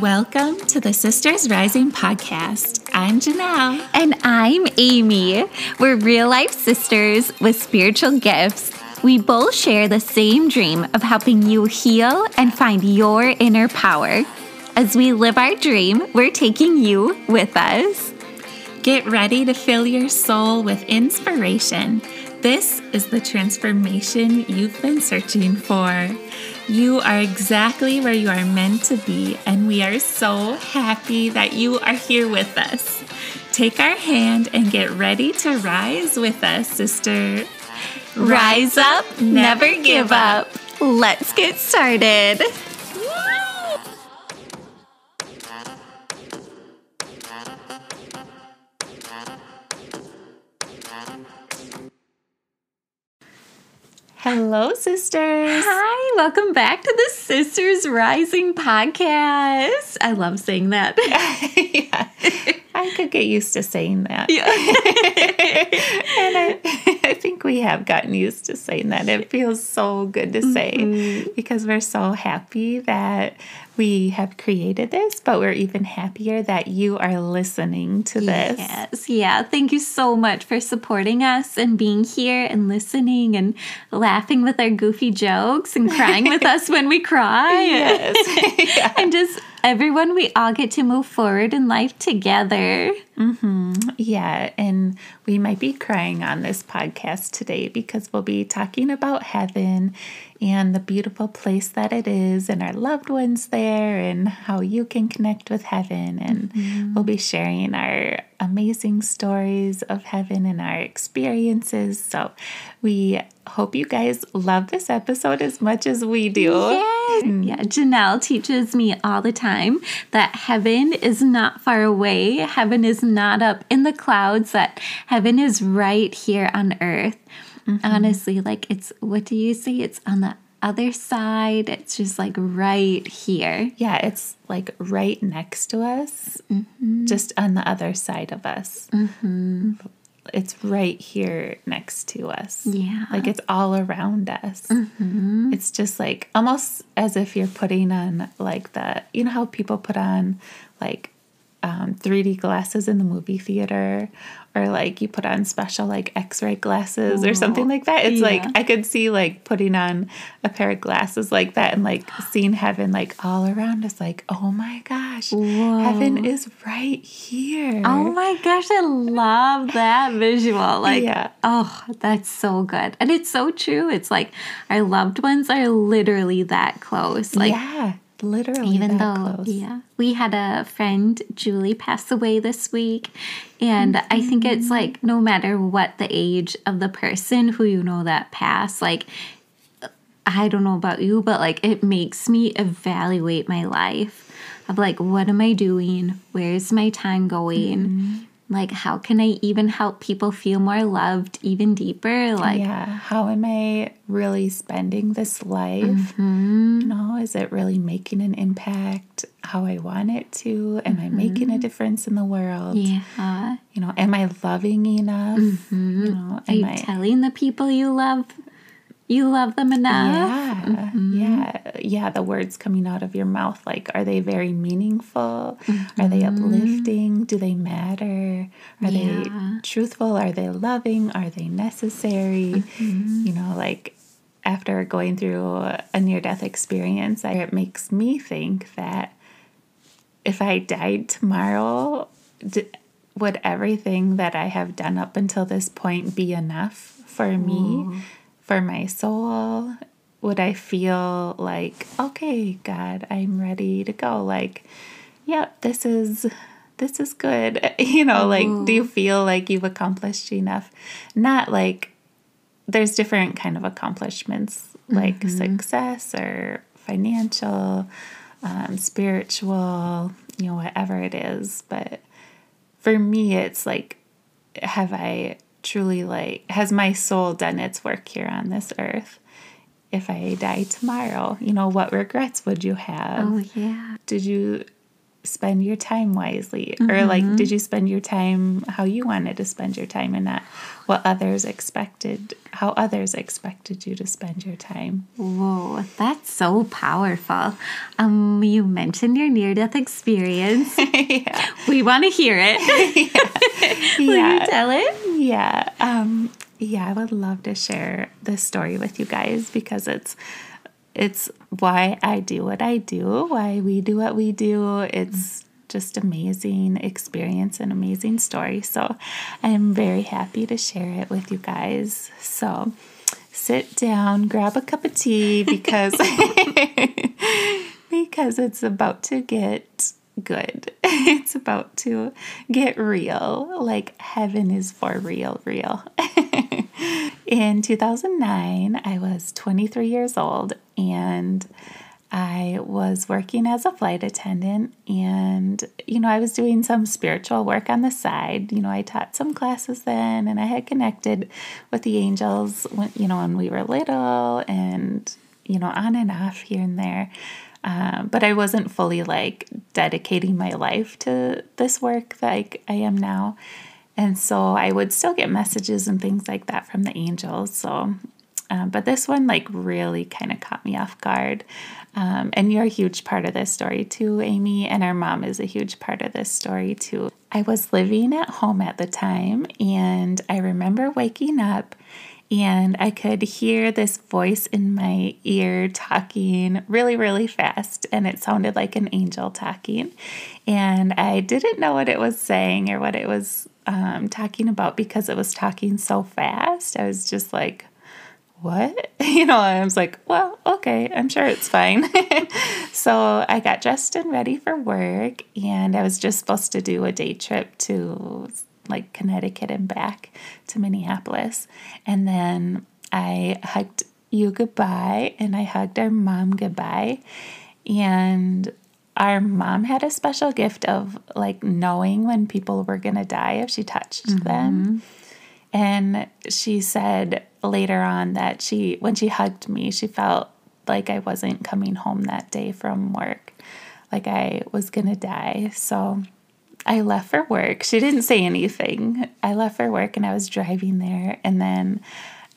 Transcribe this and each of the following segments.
Welcome to the Sisters Rising podcast. I'm Jinelle. And I'm Amy. We're real life sisters with spiritual gifts. We both share the same dream of helping you heal and find your inner power. As we live our dream, we're taking you with us. Get ready to fill your soul with inspiration. This is the transformation you've been searching for. You are exactly where you are meant to be, and we are so happy that you are here with us. Take our hand and get ready to rise with us, sister. Rise up, never give up. Let's get started. Hello, sisters. Hi, welcome back to the Sisters Rising podcast. I love saying that. yeah. I could get used to saying that. Yeah. and I, I think we have gotten used to saying that. It feels so good to say Mm-hmm. because we're so happy that we have created this, but we're even happier that you are listening to this. Yes, yeah. Thank you so much for supporting us and being here and listening and laughing with our goofy jokes and crying with us when we cry. Yes. Yeah. And just everyone, we all get to move forward in life together. Mm-hmm. Yeah, and we might be crying on this podcast today because we'll be talking about heaven and the beautiful place that it is and our loved ones there and how you can connect with heaven. And mm-hmm. we'll be sharing our amazing stories of heaven and our experiences. So we hope you guys love this episode as much as we do. Yes. Mm. Yeah, Jinelle teaches me all the time that heaven is not far away. Heaven is not up in the clouds, that heaven is right here on earth. Mm-hmm. Honestly, like it's what do you say? It's on the other side. It's just like right here. Yeah, it's like right next to us, mm-hmm. just on the other side of us. Mm-hmm. It's right here next to us. Yeah. Like it's all around us. It's just like almost as if you're putting on like the, you know how people put on like um, 3D glasses in the movie theater, or like you put on special like X-ray glasses or something oh, like that. It's like. I could see like putting on a pair of glasses like that and like seeing heaven like all around us. Like oh my gosh, heaven is right here. Oh my gosh, I love that visual. Like, Yeah. oh, that's so good. And it's so true. It's like our loved ones are literally that close. Like, yeah, literally. even that though close. yeah we had a friend julie pass away this week and i think it's mm-hmm. like no matter what the age of the person who you know that passed like i don't know about you but like it makes me evaluate my life of like what am i doing where's my time going mm-hmm. Like how can i even help people feel more loved even deeper like yeah, how am I really spending this life? Mm-hmm. You know, is it really making an impact how I want it to? Am I making a difference in the world? Mm-hmm. yeah You know, am I loving enough? You know, Are you am I telling the people you love you love them enough? Yeah, Mm-hmm. yeah, yeah. The words coming out of your mouth, like, are they very meaningful? Are they uplifting? Do they matter? Are they Mm-hmm. Truthful? Are they loving? Are they necessary? Mm-hmm. You know, like after going through a near death experience, it makes me think that if I died tomorrow, d- would everything that I have done up until this point be enough for me, for my soul? Would I feel like, okay, God, I'm ready to go? Like, yep, this is this is good. You know, like do you feel like you've accomplished enough? Not like there's different kind of accomplishments like success or financial, um, spiritual, you know, whatever it is. But for me, it's like, have I truly like, has my soul done its work here on this earth? If I die tomorrow, you know, what regrets would you have? Oh yeah. Did you spend your time wisely or like did you spend your time how you wanted to spend your time and not what others expected how others expected you to spend your time Whoa, that's so powerful. Um, you mentioned your near death experience. yeah We want to hear it. Will you tell it? yeah um yeah i would love to share this story with you guys because it's it's why i do what i do why we do what we do it's just amazing experience and amazing story so i'm very happy to share it with you guys so sit down grab a cup of tea because because it's about to get good. It's about to get real. Like heaven is for real, real. In 2009, I was 23 years old and I was working as a flight attendant and you know I was doing some spiritual work on the side. You know I taught some classes then and I had connected with the angels when you know when we were little and you know on and off here and there. Um, but I wasn't fully like dedicating my life to this work like I am now and so I would still get messages and things like that from the angels. So um, but this one like really kind of caught me off guard. Um, and you're a huge part of this story too amy and our mom is a huge part of this story too. I was living at home at the time and i remember waking up and i could hear this voice in my ear talking really really fast and it sounded like an angel talking and i didn't know what it was saying or what it was um, talking about because it was talking so fast i was just like what? You know, I was like, well, okay, I'm sure it's fine. so I got dressed and ready for work, and I was just supposed to do a day trip to like Connecticut and back to Minneapolis. And then I hugged you goodbye, and I hugged our mom goodbye. And our mom had a special gift of like knowing when people were going to die if she touched mm-hmm. them. And she said later on that she, when she hugged me, she felt like I wasn't coming home that day from work, like I was going to die. So I left for work. She didn't say anything. I left for work and I was driving there. And then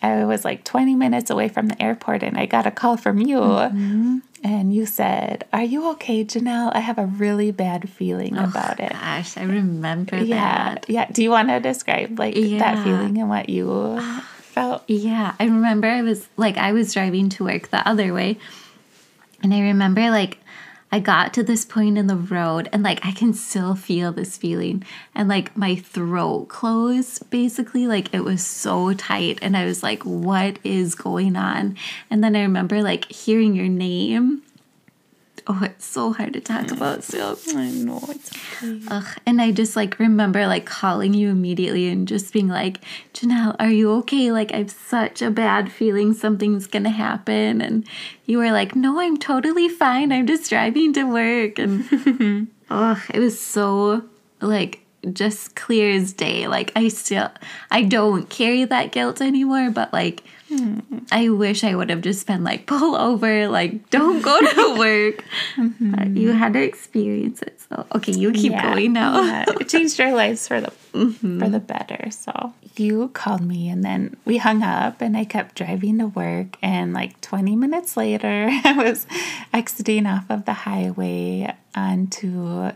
I was like 20 minutes away from the airport and I got a call from you. Mm-hmm. And you said, Are you okay, Jinelle? I have a really bad feeling oh, about it. Gosh, I remember Yeah. that. Yeah. Do you want to describe like Yeah. that feeling and what you uh, felt? Yeah, I remember I was like I was driving to work the other way. And I remember like I got to this point in the road and like I can still feel this feeling and like my throat closed basically like it was so tight and I was like what is going on? And then I remember like hearing your name. Oh, it's so hard to talk about still. I know it's Ugh, and I just like remember like calling you immediately and just being like, Jinelle, are you okay? Like, I have such a bad feeling something's gonna happen. And you were like, No, I'm totally fine. I'm just driving to work. And ugh, it was so like just clear as day. Like, I still, I don't carry that guilt anymore, but like, Hmm. I wish I would have just been like, pull over, like, don't go to work. Mm-hmm. But you had to experience it. So, okay, you keep going now. yeah, it changed our lives for the mm-hmm. for the better. So you called me and then we hung up and I kept driving to work and like 20 minutes later I was exiting off of the highway onto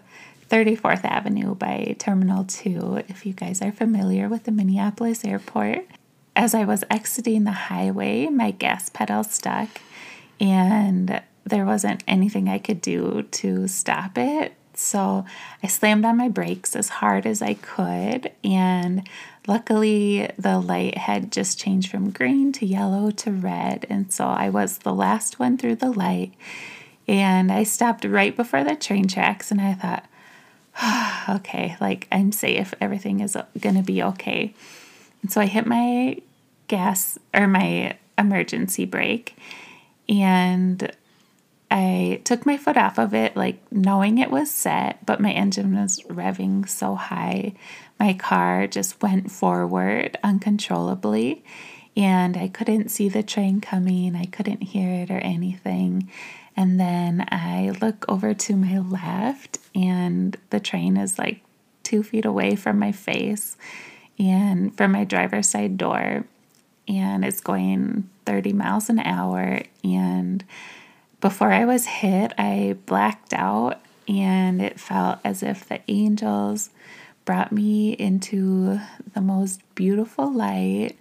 34th Avenue by Terminal 2 if you guys are familiar with the Minneapolis airport. As I was exiting the highway, my gas pedal stuck and there wasn't anything I could do to stop it. So I slammed on my brakes as hard as I could, and luckily the light had just changed from green to yellow to red, and so I was the last one through the light. And I stopped right before the train tracks, and I thought, okay, like I'm safe, everything is gonna be okay. And so I hit my gas or my emergency brake, and I took my foot off of it, like knowing it was set, but my engine was revving so high. My car just went forward uncontrollably, and I couldn't see the train coming. I couldn't hear it or anything. And then I look over to my left, and the train is like two feet away from my face and from my driver's side door. And it's going 30 miles an hour. And before I was hit, I blacked out, and it felt as if the angels brought me into the most beautiful light.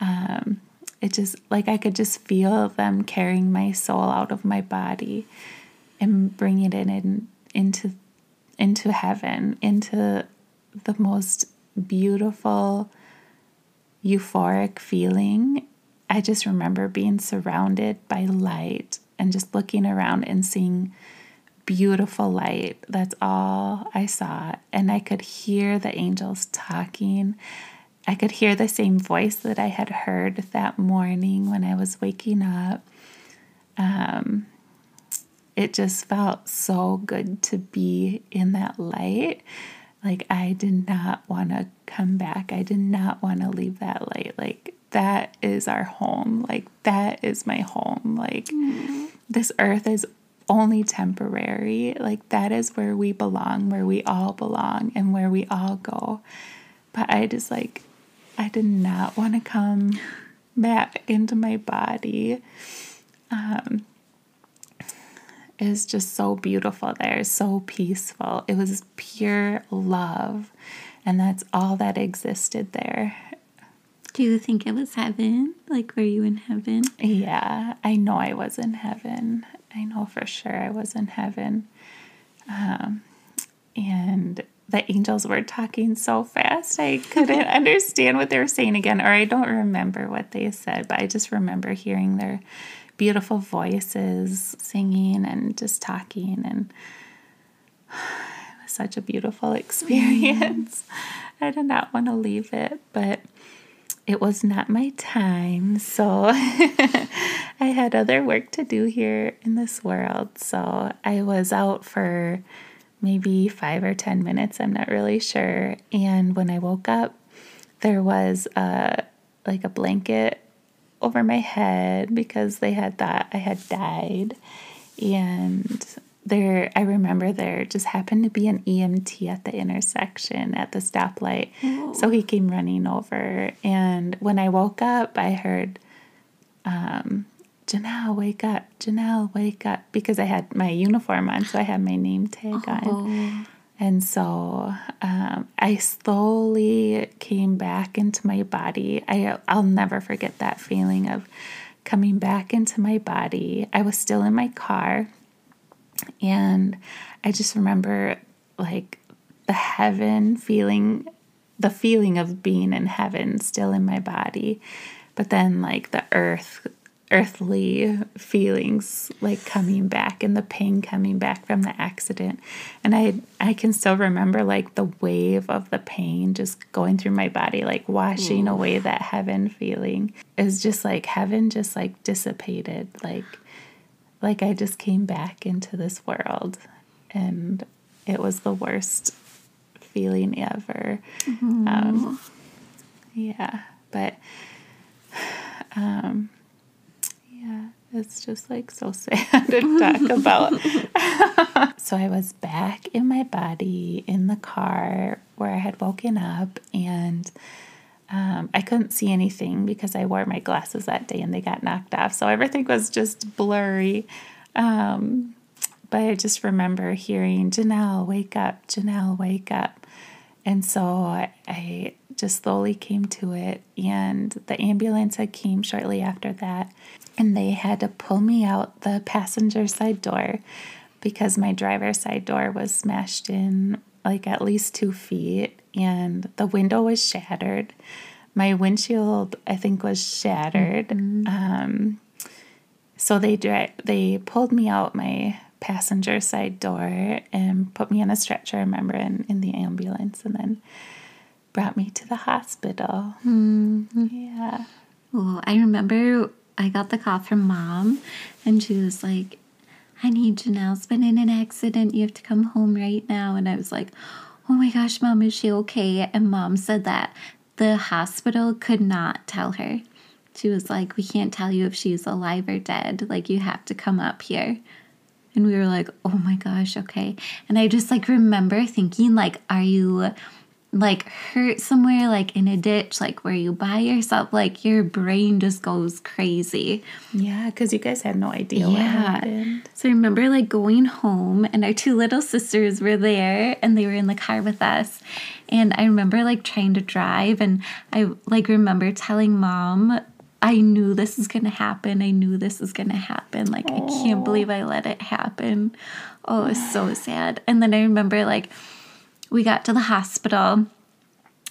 Um, it just like I could just feel them carrying my soul out of my body and bringing it in into into heaven, into the most beautiful euphoric feeling. I just remember being surrounded by light and just looking around and seeing beautiful light. That's all I saw. And I could hear the angels talking I could hear the same voice that I had heard that morning when I was waking up. Um, it just felt so good to be in that light. Like, I did not want to come back. I did not want to leave that light. Like, that is our home. Like, that is my home. Like, mm. this earth is only temporary. Like, that is where we belong, where we all belong, and where we all go. But I just like, I did not want to come back into my body. Um, is just so beautiful there, so peaceful. It was pure love, and that's all that existed there. Do you think it was heaven? Like, were you in heaven? Yeah, I know I was in heaven. I know for sure I was in heaven. Um, and the angels were talking so fast I couldn't understand what they were saying again, or I don't remember what they said, but I just remember hearing their beautiful voices singing and just talking, and it was such a beautiful experience. Mm. I did not want to leave it, but it was not my time. So I had other work to do here in this world. So I was out for maybe five or 10 minutes. I'm not really sure. And when I woke up, there was a, like a blanket over my head because they had thought I had died. And there, I remember there just happened to be an EMT at the intersection at the stoplight. Oh. So he came running over. And when I woke up, I heard, um, Jinelle, wake up. Jinelle, wake up. Because I had my uniform on, so I had my name tag oh. on. And so um, I slowly came back into my body. I, I'll never forget that feeling of coming back into my body. I was still in my car. And I just remember like the heaven feeling, the feeling of being in heaven still in my body. But then, like the earth earthly feelings like coming back and the pain coming back from the accident. And i i can still remember like the wave of the pain just going through my body like washing away that heaven feeling. Is just like heaven just like dissipated like like i just came back into this world. And it was the worst feeling ever. Mm-hmm. um, yeah but um it's just like so sad to talk about. so I was back in my body in the car where I had woken up and um, I couldn't see anything because I wore my glasses that day and they got knocked off. So everything was just blurry. Um, but I just remember hearing, Jinelle, wake up, Jinelle, wake up. And so I, I just slowly came to it. And the ambulance had came shortly after that and they had to pull me out the passenger side door because my driver's side door was smashed in like at least two feet and the window was shattered. My windshield, I think, was shattered. Mm-hmm. Um, so they dra- they pulled me out my passenger side door and put me on a stretcher, I remember, in, in the ambulance, and then brought me to the hospital. Mm-hmm. Yeah. Well, I remember I got the call from mom, and she was like, I need Jinelle's been in an accident. You have to come home right now. And I was like, Oh my gosh, mom, is she okay? And mom said that the hospital could not tell her. She was like, We can't tell you if she's alive or dead. Like, you have to come up here. And we were like, oh my gosh, okay. And I just like remember thinking, like, are you like hurt somewhere, like in a ditch, like where you by yourself? Like your brain just goes crazy. Yeah, because you guys had no idea what Yeah. happened. So I remember like going home and our two little sisters were there and they were in the car with us. And I remember like trying to drive and I like remember telling mom I knew this was gonna happen. I knew this was gonna happen. Like I can't believe I let it happen. Oh, it was so sad. And then I remember like we got to the hospital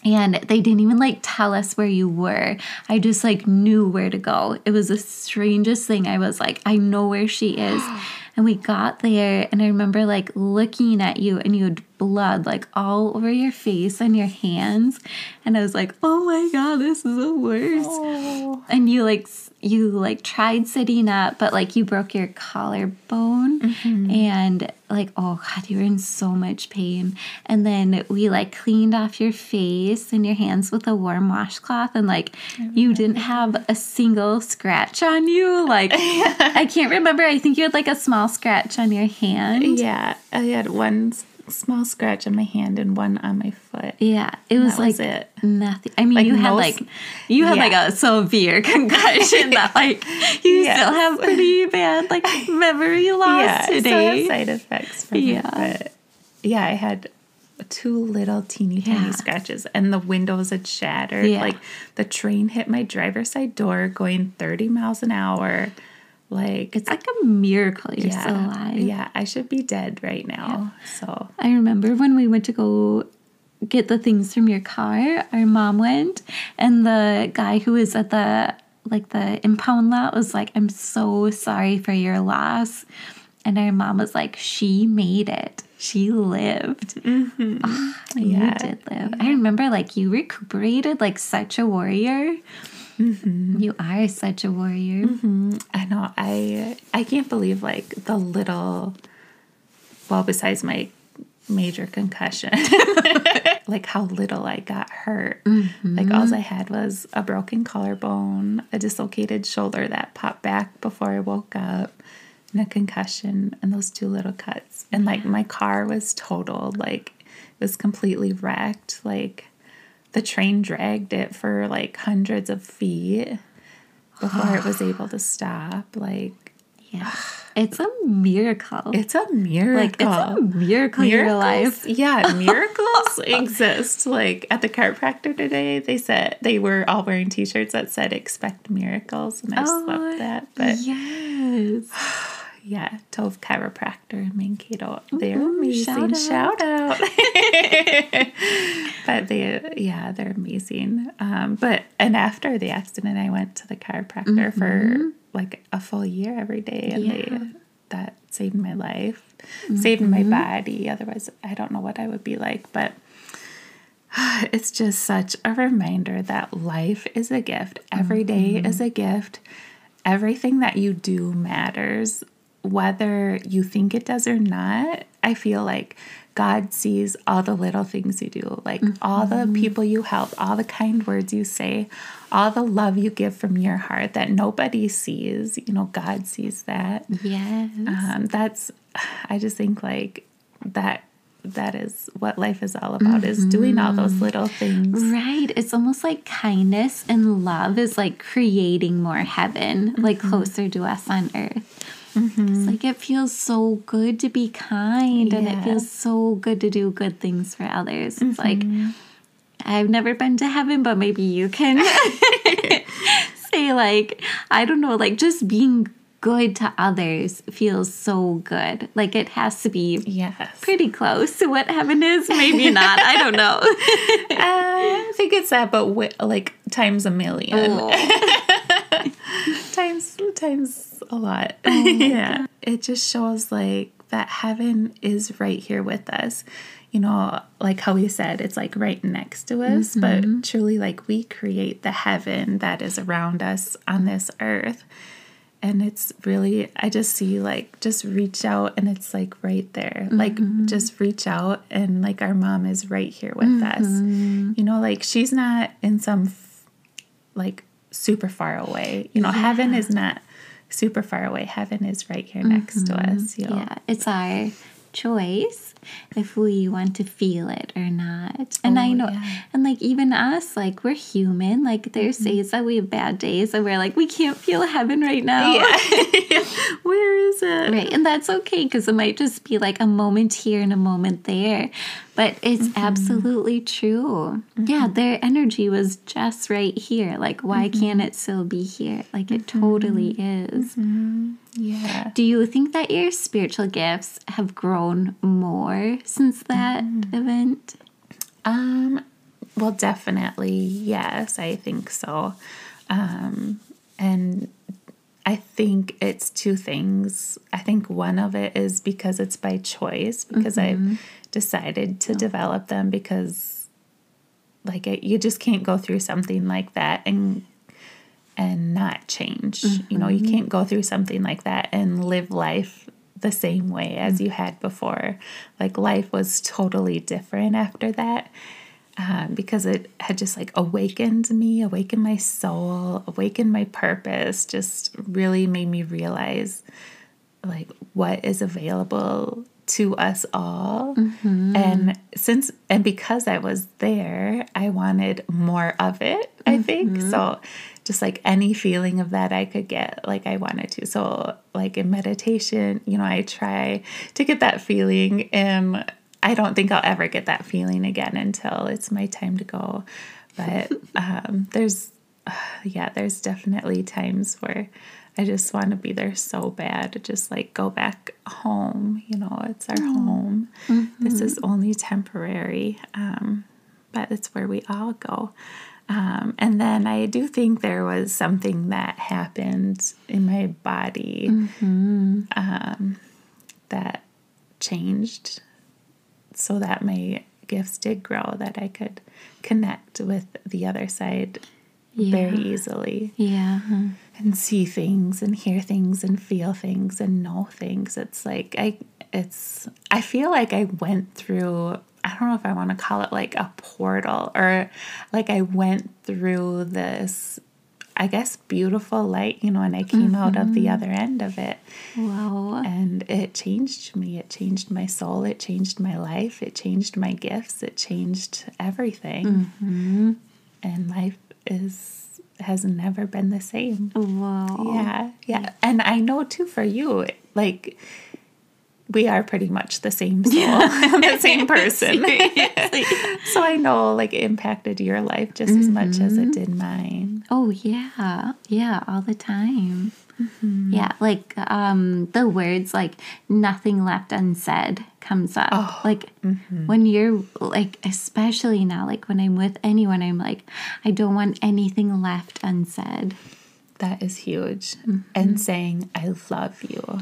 and they didn't even like tell us where you were. I just like knew where to go. It was the strangest thing. I was like, I know where she is. And we got there and I remember like looking at you and you had blood like all over your face and your hands. And I was like, oh my God, this is the worst. Oh. And you like you like tried sitting up, but like you broke your collarbone mm-hmm. and like oh god, you were in so much pain. And then we like cleaned off your face and your hands with a warm washcloth and like you didn't have a single scratch on you. Like I can't remember. I think you had like a small scratch on your hand. Yeah, I had one small scratch on my hand and one on my foot. Yeah, it was That like was it. nothing. I mean, Like you had like you had like a severe concussion that like you Yes. still have pretty bad like memory loss yeah, still today. have side effects from Yeah. it. But yeah, I had two little teeny tiny scratches and the windows had shattered. Yeah. Like the train hit my driver's side door going 30 miles an hour. Like it's like a miracle you're yeah, still alive. Yeah, I should be dead right now. So I remember when we went to go get the things from your car, our mom went, and the guy who was at the like the impound lot was like, "I'm so sorry for your loss," and our mom was like, "She made it. She lived. Ah, and Yeah. You did live." I remember like you recuperated like such a warrior. Mm-hmm. You are such a warrior. Mm-hmm. I know I I can't believe like the little well besides my major concussion like how little I got hurt. Mm-hmm. Like all I had was a broken collarbone, a dislocated shoulder that popped back before I woke up, and a concussion and those two little cuts. And like my car was totaled, like it was completely wrecked. Like the train dragged it for like hundreds of feet before it was able to stop. Like Yeah, it's a miracle. it's a miracle. like it's a miracle you're life. Yeah, miracles exist. Like at the chiropractor today, they said they were all wearing T-shirts that said "Expect miracles," and I Oh, slept that. But yes. yeah, Tove Chiropractor in Mankato, they're Ooh, amazing. shout Shout out! but they, yeah, they're amazing. Um, but and after the accident, I went to the chiropractor for mm-hmm. like a full year every day, and Yeah. they that saved my life, mm-hmm. saved my body. Otherwise, I don't know what I would be like. But it's just such a reminder that life is a gift. Every day is mm-hmm. a gift. Everything that you do matters, whether you think it does or not. I feel like God sees all the little things you do, like all the mm-hmm. people you help, all the kind words you say, all the love you give from your heart that nobody sees. You know, God sees that Yes. um, that's i just think like that that is what life is all about is doing all those mm-hmm. little things Right. It's almost like kindness and love is like creating more heaven, like mm-hmm. closer to us on earth. It's mm-hmm. like it feels so good to be kind and it feels so good to do good things for others. It's like mm-hmm. I've never been to heaven, but maybe you can say, like, I don't know, like just being good to others feels so good. Like it has to be yes pretty close to what heaven is. Maybe not. I don't know. Uh, i think it's that but wi- like times a million oh. times times a lot. Oh yeah. It just shows like that heaven is right here with us. You know like how we said it's like right next to us but mm-hmm. truly like we create the heaven that is around us on this earth. And it's really i just see like just reach out and it's like right there. Like mm-hmm. just reach out and like our mom is right here with us. Mm-hmm. You know like she's not in some like super far away you know heaven is not super far away. Heaven is right here next to mm-hmm. us. You know? Yeah, it's our choice if we want to feel it or not. And I Oh, know, yeah. and like even us, like we're human. Like there's mm-hmm. days that we have bad days and we're like, we can't feel heaven right now. Yeah. Where is it? Right. And that's okay because it might just be like a moment here and a moment there. But it's mm-hmm. absolutely true. Mm-hmm. Yeah, their energy was just right here. Like, why can't it still be here? Like, it totally is. Yeah. Do you think that your spiritual gifts have grown more since that event? Um, well, definitely, yes, I think so. Um, and I think it's two things. I think one of it is because it's by choice, because I've decided to develop them because, like, it, you just can't go through something like that and and not change. You know, you mm-hmm. can't go through something like that and live life the same way as you had before. Like life was totally different after that. Um, because it had just like awakened me, awakened my soul, awakened my purpose, just really made me realize like what is available to us all. Mm-hmm. And since and because I was there, I wanted more of it, I think. Mm-hmm. So just like any feeling of that I could get, like I wanted to. So like in meditation, you know, I try to get that feeling and I don't think I'll ever get that feeling again until it's my time to go. But um, there's, yeah, there's definitely times where I just want to be there so bad to just like go back home. You know, it's our home. This is only temporary, um, but it's where we all go. Um, and then I do think there was something that happened in my body um, that changed so that my gifts did grow, that I could connect with the other side very easily Yeah. and see things and hear things and feel things and know things. It's like I it's I feel like I went through I don't know if I want to call it like a portal or like I went through this I guess beautiful light, you know, and I came out of the mm-hmm. other end of it Wow. and it changed me. It changed my soul. It changed my life. It changed my gifts. It changed everything. Mm-hmm. And life is has never been the same. Wow. Yeah, yeah. And I know too for you, like we are pretty much the same soul, the same person. so I know like it impacted your life just as much as it mm-hmm. did mine. Oh yeah, yeah, all the time. Mm-hmm. Yeah, like um, the words like "nothing left unsaid" comes up. Oh, like mm-hmm. when you're like, especially now, like when I'm with anyone, I'm like, I don't want anything left unsaid. That is huge. And saying I love you.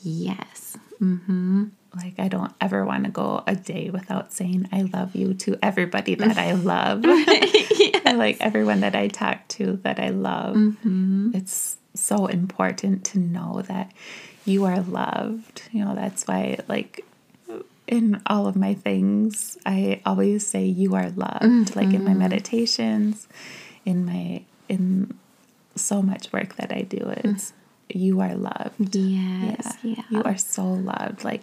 Yes. Mm-hmm. Like I don't ever want to go a day without saying I love you to everybody that I love. Like everyone that I talk to that I love. Mm-hmm. It's so important to know that you are loved. You know, that's why like in all of my things, I always say you are loved. Like in my meditations, in my in so much work that I do, it's you are loved. Yes. Yeah. You are so loved. Like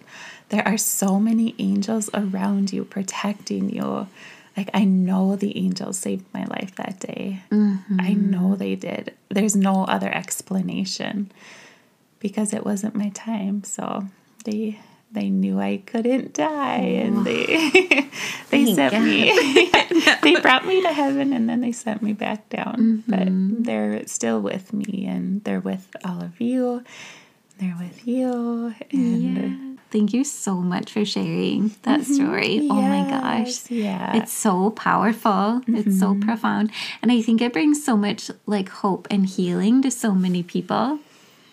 there are so many angels around you protecting you. Like I know the angels saved my life that day. Mm-hmm. I know they did. There's no other explanation because it wasn't my time. So they they knew I couldn't die and they they Thank sent God. me they brought me to heaven and then they sent me back down. But mm-hmm. they're still with me and they're with all of you. They're with you and Yeah. Thank you so much for sharing that mm-hmm. story. Oh my gosh. Yeah. It's so powerful. It's so mm-hmm. profound. And I think it brings so much like hope and healing to so many people.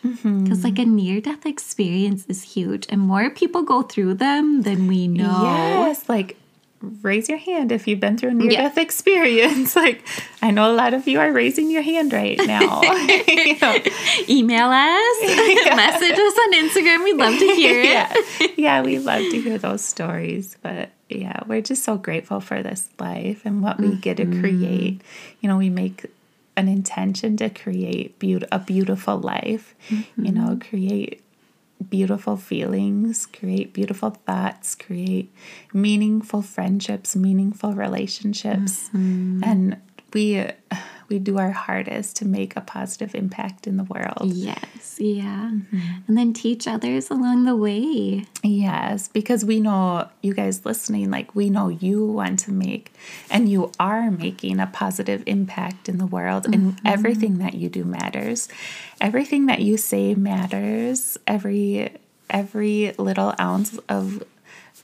Because like a near death experience is huge. And more people go through them than we know. Yes, like raise your hand if you've been through a near Yeah. death experience. Like I know a lot of you are raising your hand right now. You know, Email us, message us on Instagram. We'd love to hear it. yeah. yeah, we love to hear those stories. But yeah, we're just so grateful for this life and what we get to mm-hmm. create. You know, we make an intention to create beaut- a beautiful life, you know, mm-hmm. create beautiful feelings, create beautiful thoughts, create meaningful friendships, meaningful relationships. Mm-hmm. And we we do our hardest to make a positive impact in the world. Yes, yeah. Mm-hmm. And then teach others along the way. Yes, because we know you guys listening, like we know you want to make and you are making a positive impact in the world, and mm-hmm. everything that you do matters. Everything that you say matters. Every every little ounce of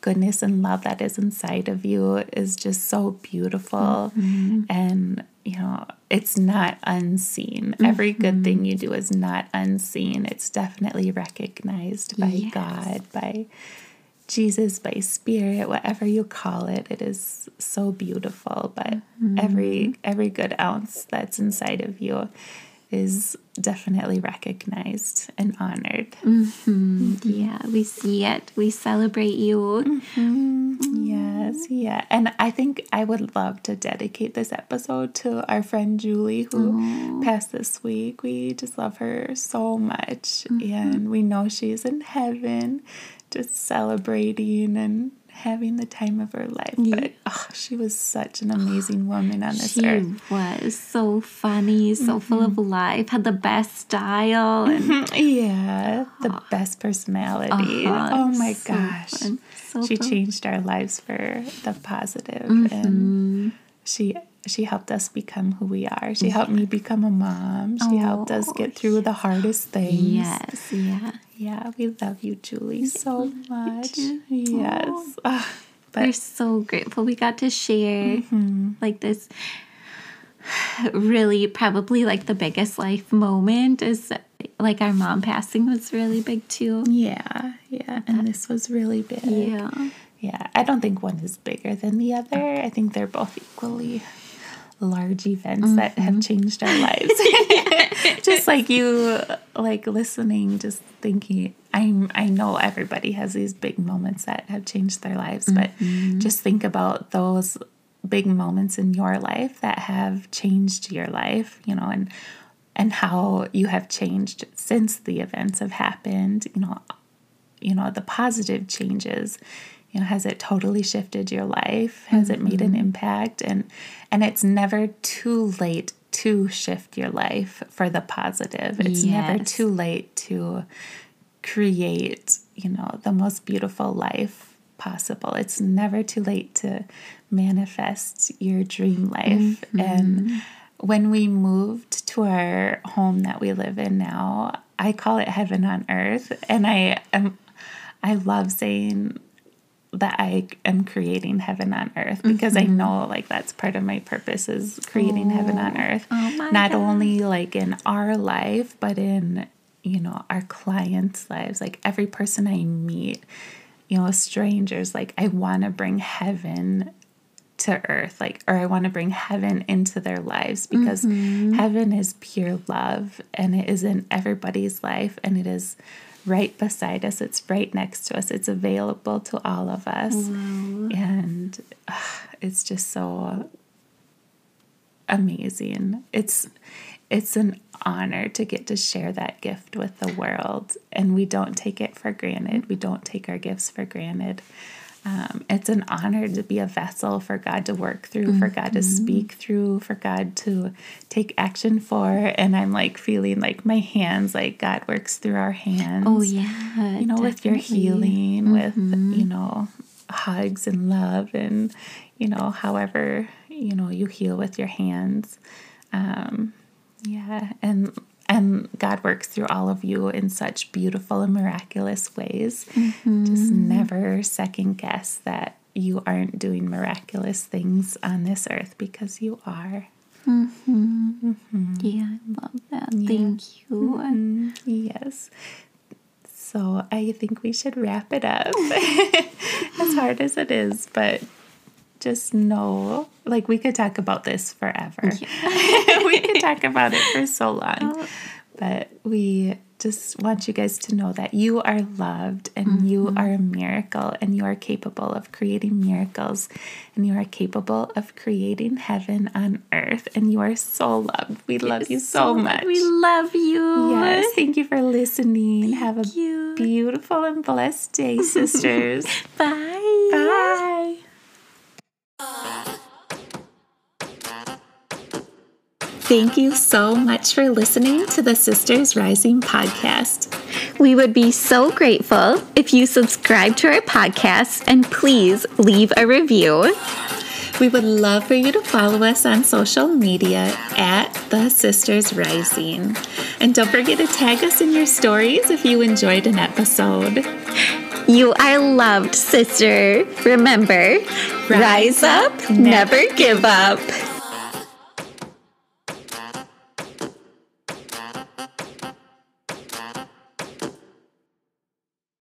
goodness and love that is inside of you is just so beautiful. Mm-hmm. And you know it's not unseen. Mm-hmm. Every good thing you do is not unseen. It's definitely recognized by Yes. god by jesus by spirit whatever you call it. It is so beautiful. But mm-hmm. every every good ounce that's inside of you is definitely recognized and honored mm-hmm. Yeah, we see it. We celebrate you. Mm-hmm. Mm-hmm. Yes, yeah. And I think I would love to dedicate this episode to our friend Julie who passed this week. We just love her so much. And we know she's in heaven just celebrating and having the time of her life. But oh, she was such an amazing woman on this She earth. was so funny, so full of life, had the best style. And Yeah, the best personality. Uh-huh, Oh my so gosh. so she fun. changed our lives for the positive Mm-hmm. and she she helped us become who we are. She helped me become a mom. She helped us Oh, get through the hardest things. yes, yeah. Yeah, we love you, Julie, so much. Yes. Ah, We're so grateful we got to share Mm-hmm. like this really probably like the biggest life moment is like our mom passing was really big too. yeah, yeah. And this was really big. Yeah. Yeah, I don't think one is bigger than the other. I think they're both equally large events that Mm-hmm. have changed our lives. just like you like listening, just thinking I'm I know everybody has these big moments that have changed their lives, but Mm-hmm. just think about those big moments in your life that have changed your life, you know, and and how you have changed since the events have happened, you know, you know the positive changes you know has it totally shifted your life? Has it made an mm-hmm. impact? And and it's never too late to shift your life for the positive. It's never too late to create you know the most beautiful life possible. It's never too late to manifest your dream life. And mm-hmm. when we moved to our home that we live in now i call it heaven on earth. And i am i love saying that i am creating heaven on earth because i mm-hmm. know like that's part of my purpose is creating heaven on oh, earth. Oh not God. only like in our life but in you know our clients lives. Like every person i meet you know strangers like i want to bring heaven to earth like or i want to bring heaven into their lives because mm-hmm. heaven is pure love and it is in everybody's life and it is right beside us. It's right next to us. It's available to all of us. And ah, it's just so amazing. It's it's an honor to get to share that gift with the world. And we don't take it for granted. We don't take our gifts for granted um, it's an honor to be a vessel for God to work through, for God to speak through, for God to take action for. And I'm like feeling like my hands, like God works through our hands. Oh yeah. You know, with your definitely. healing, with, you know, hugs and love, and, you know, however, you know, you heal with your hands. Um, yeah. And, and God works through all of you in such beautiful and miraculous ways. Mm-hmm. Just never second guess that you aren't doing miraculous things on this earth because you are. Mm-hmm. Mm-hmm. Yeah, I love that. Thank you. Mm, yes. So I think we should wrap it up. as hard as it is, but just know like we could talk about this forever. we could talk about it for so long. But we just want you guys to know that you are loved and mm-hmm. you are a miracle and you are capable of creating miracles and you are capable of creating heaven on earth and you are so loved. We love you so, so much. We love you. Yes. Thank you for listening. Thank Have a you. beautiful and blessed day, sisters. Bye. Bye. Thank you so much for listening to the Sisters Rising podcast. We would be so grateful if you subscribe to our podcast and please leave a review. We would love for you to follow us on social media at The Sisters Rising. And don't forget to tag us in your stories if you enjoyed an episode. You are loved, sister. Remember, rise, rise up, never give up.